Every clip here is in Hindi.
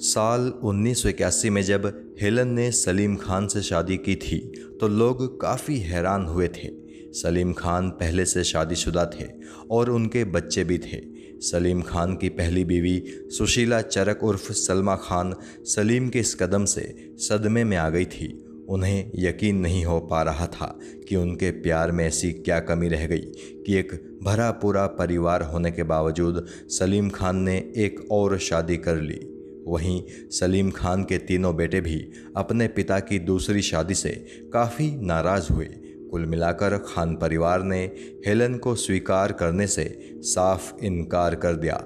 साल उन्नीस सौ इक्यासी में जब हेलन ने सलीम खान से शादी की थी तो लोग काफ़ी हैरान हुए थे। सलीम खान पहले से शादीशुदा थे और उनके बच्चे भी थे। सलीम खान की पहली बीवी सुशीला चरक उर्फ़ सलमा खान सलीम के इस कदम से सदमे में आ गई थी। उन्हें यकीन नहीं हो पा रहा था कि उनके प्यार में ऐसी क्या कमी रह गई कि एक भरा पूरा परिवार होने के बावजूद सलीम खान ने एक और शादी कर ली। वहीं सलीम खान के तीनों बेटे भी अपने पिता की दूसरी शादी से काफ़ी नाराज़ हुए। कुल मिलाकर खान परिवार ने हेलन को स्वीकार करने से साफ़ इनकार कर दिया।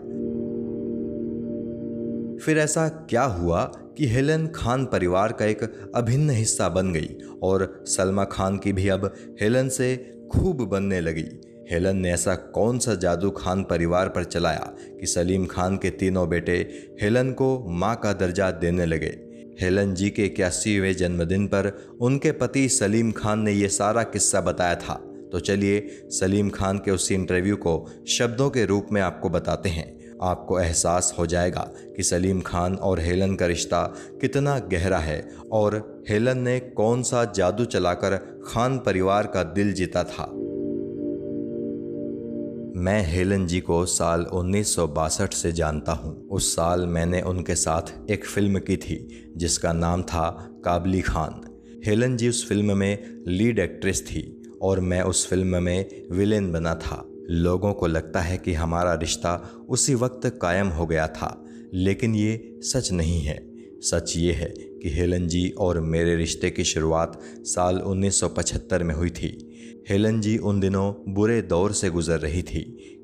फिर ऐसा क्या हुआ कि हेलन खान परिवार का एक अभिन्न हिस्सा बन गई और सलमा खान की भी अब हेलन से खूब बनने लगी। हेलन ने ऐसा कौन सा जादू खान परिवार पर चलाया कि सलीम खान के तीनों बेटे हेलन को माँ का दर्जा देने लगे? हेलन जी के इक्यासीवें जन्मदिन पर उनके पति सलीम खान ने यह सारा किस्सा बताया था। तो चलिए सलीम खान के उस इंटरव्यू को शब्दों के रूप में आपको बताते हैं। आपको एहसास हो जाएगा कि सलीम खान और हेलन का रिश्ता कितना गहरा है और हेलन ने कौन सा जादू चलाकर खान परिवार का दिल जीता था। मैं हेलन जी को साल उन्नीस सौ बासठ से जानता हूँ। उस साल मैंने उनके साथ एक फ़िल्म की थी, जिसका नाम था काबली खान। हेलन जी उस फ़िल्म में लीड एक्ट्रेस थी और मैं उस फ़िल्म में विलेन बना था। लोगों को लगता है कि हमारा रिश्ता उसी वक्त कायम हो गया था, लेकिन ये सच नहीं है। सच ये है कि हेलन जी और मेरे रिश्ते की शुरुआत साल 1975 में हुई थी। हेलन जी उन दिनों बुरे दौर से गुजर रही थी।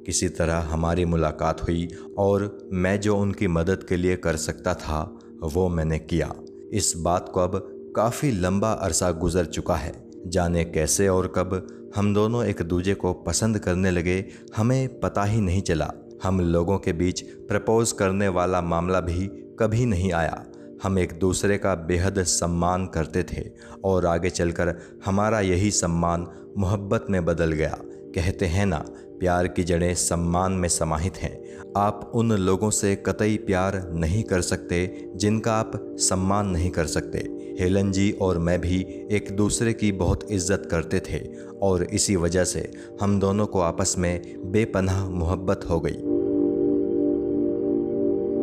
किसी तरह हमारी मुलाकात हुई और मैं जो उनकी मदद के लिए कर सकता था, वो मैंने किया। इस बात को अब काफ़ी लंबा अरसा गुजर चुका है। जाने कैसे और कब हम दोनों एक दूजे को पसंद करने लगे, हमें पता ही नहीं चला। हम लोगों के बीच प्रपोज करने वाला मामला भी कभी नहीं आया। हम एक दूसरे का बेहद सम्मान करते थे और आगे चलकर हमारा यही सम्मान मोहब्बत में बदल गया। कहते हैं ना, प्यार की जड़ें सम्मान में समाहित हैं। आप उन लोगों से कतई प्यार नहीं कर सकते जिनका आप सम्मान नहीं कर सकते। हेलन जी और मैं भी एक दूसरे की बहुत इज़्ज़त करते थे और इसी वजह से हम दोनों को आपस में बेपनाह मोहब्बत हो गई।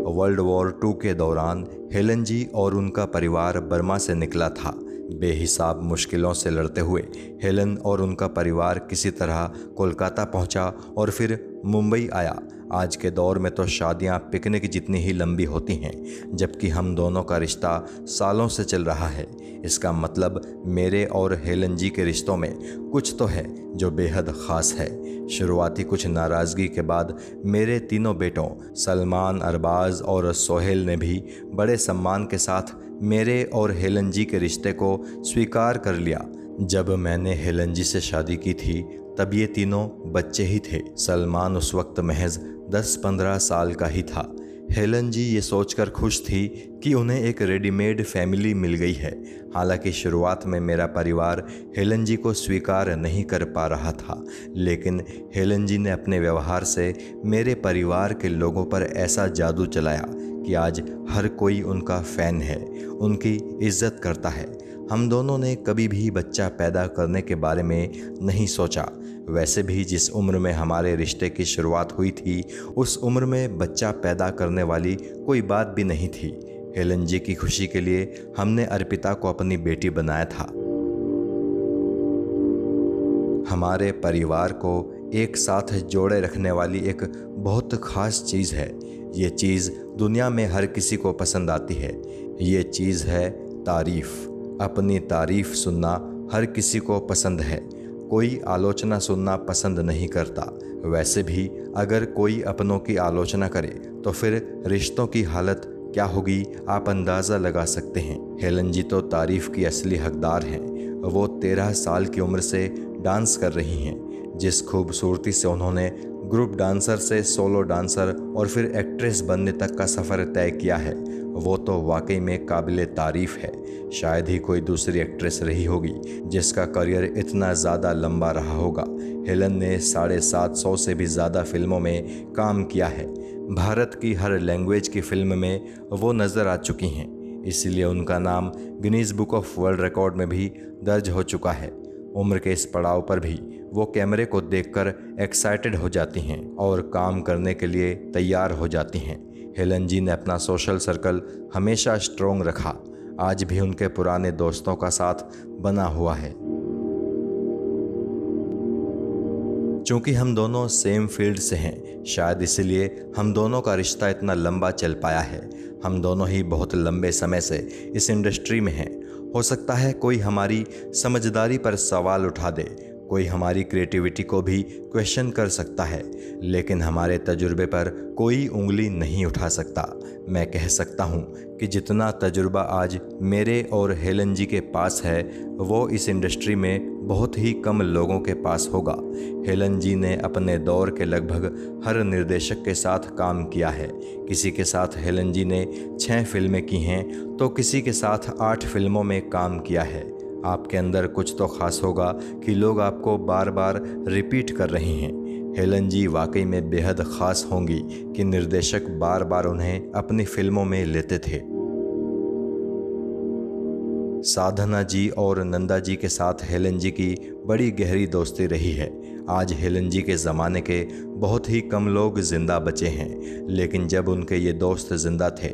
वर्ल्ड वॉर टू के दौरान हेलन जी और उनका परिवार बर्मा से निकला था। बेहिसाब मुश्किलों से लड़ते हुए हेलन और उनका परिवार किसी तरह कोलकाता पहुँचा और फिर मुंबई आया। आज के दौर में तो शादियाँ पिकनिक जितनी ही लंबी होती हैं, जबकि हम दोनों का रिश्ता सालों से चल रहा है। इसका मतलब मेरे और हेलन जी के रिश्तों में कुछ तो है जो बेहद ख़ास है। शुरुआती कुछ नाराज़गी के बाद मेरे तीनों बेटों सलमान, अरबाज और सोहेल ने भी बड़े सम्मान के साथ मेरे और हेलन जी के रिश्ते को स्वीकार कर लिया। जब मैंने हेलन जी से शादी की थी, तब ये तीनों बच्चे ही थे। सलमान उस वक्त महज 10-15 साल का ही था। हेलन जी ये सोचकर खुश थी कि उन्हें एक रेडीमेड फैमिली मिल गई है। हालाँकि शुरुआत में मेरा परिवार हेलन जी को स्वीकार नहीं कर पा रहा था, लेकिन हेलन जी ने अपने व्यवहार से मेरे परिवार के लोगों पर ऐसा जादू चलाया कि आज हर कोई उनका फ़ैन है, उनकी इज़्ज़त करता है। हम दोनों ने कभी भी बच्चा पैदा करने के बारे में नहीं सोचा वैसे भी जिस उम्र में हमारे रिश्ते की शुरुआत हुई थी, उस उम्र में बच्चा पैदा करने वाली कोई बात भी नहीं थी। हेलन जी की खुशी के लिए हमने अर्पिता को अपनी बेटी बनाया था। हमारे परिवार को एक साथ जोड़े रखने वाली एक बहुत ख़ास चीज़ है। ये चीज़ दुनिया में हर किसी को पसंद आती है। ये चीज़ है तारीफ़। अपनी तारीफ़ सुनना हर किसी को पसंद है। कोई आलोचना सुनना पसंद नहीं करता। वैसे भी अगर कोई अपनों की आलोचना करे तो फिर रिश्तों की हालत क्या होगी, आप अंदाज़ा लगा सकते हैं। हेलन जी तो तारीफ़ की असली हकदार हैं। वो तेरह साल की उम्र से डांस कर रही हैं, जिस खूबसूरती से उन्होंने ग्रुप डांसर से, सोलो डांसर और फिर एक्ट्रेस बनने तक का सफ़र तय किया है। वो तो वाकई में काबिल तारीफ़ है। शायद ही कोई दूसरी एक्ट्रेस रही होगी, जिसका करियर इतना ज़्यादा लंबा रहा होगा। हेलन ने साढ़े सात सौ से भी ज़्यादा फ़िल्मों में काम किया है। भारत की हर लैंग्वेज की फ़िल्म में वो नज़र आ चुकी हैं। इसलिए उनका नाम Guinness book of world record में भी दर्ज हो चुका है। उम्र के इस पड़ाव पर भी वो कैमरे को देखकर एक्साइटेड हो जाती हैं और काम करने के लिए तैयार हो जाती हैं। हेलन जी ने अपना सोशल सर्कल हमेशा स्ट्रोंग रखा। आज भी उनके पुराने दोस्तों का साथ बना हुआ है। चूँकि हम दोनों सेम फ़ील्ड से हैं, शायद इसलिए हम दोनों का रिश्ता इतना लंबा चल पाया है। हम दोनों ही बहुत लंबे समय से इस इंडस्ट्री में हैं। हो सकता है कोई हमारी समझदारी पर सवाल उठा दे, कोई हमारी क्रिएटिविटी को भी क्वेश्चन कर सकता है, लेकिन हमारे तजुर्बे पर कोई उंगली नहीं उठा सकता। मैं कह सकता हूँ कि जितना तजुर्बा आज मेरे और हेलन जी के पास है, वो इस इंडस्ट्री में बहुत ही कम लोगों के पास होगा। हेलन जी ने अपने दौर के लगभग हर निर्देशक के साथ काम किया है। किसी के साथ हेलन जी ने छः फ़िल्में की हैं तो किसी के साथ आठ फ़िल्मों में काम किया है। आपके अंदर कुछ तो ख़ास होगा कि लोग आपको बार बार रिपीट कर रहे हैं। हेलन जी वाकई में बेहद ख़ास होंगी कि निर्देशक बार बार उन्हें अपनी फ़िल्मों में लेते थे। साधना जी और नंदा जी के साथ हेलन जी की बड़ी गहरी दोस्ती रही है। आज हेलन जी के ज़माने के बहुत ही कम लोग ज़िंदा बचे हैं, लेकिन जब उनके ये दोस्त ज़िंदा थे,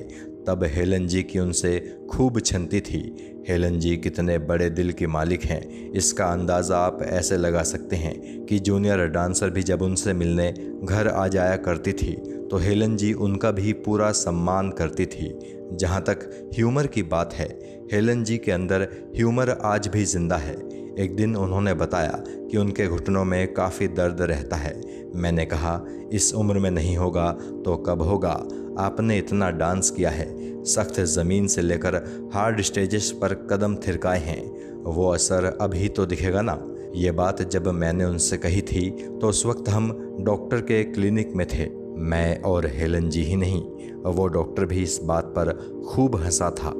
तब हेलन जी की उनसे खूब छनती थी। हेलन जी कितने बड़े दिल के मालिक हैं, इसका अंदाज़ा आप ऐसे लगा सकते हैं कि जूनियर डांसर भी जब उनसे मिलने घर आ जाया करती थी तो हेलन जी उनका भी पूरा सम्मान करती थी। जहाँ तक ह्यूमर की बात है, हेलन जी के अंदर ह्यूमर आज भी ज़िंदा है। एक दिन उन्होंने बताया कि उनके घुटनों में काफ़ी दर्द रहता है। मैंने कहा, इस उम्र में नहीं होगा तो कब होगा? आपने इतना डांस किया है। सख्त ज़मीन से लेकर हार्ड स्टेजेस पर कदम थिरकाए हैं। वो असर अभी तो दिखेगा ना? ये बात जब मैंने उनसे कही थी तो उस वक्त हम डॉक्टर के क्लिनिक में थे। मैं और हेलन जी ही नहीं, वो डॉक्टर भी इस बात पर खूब हंसा था।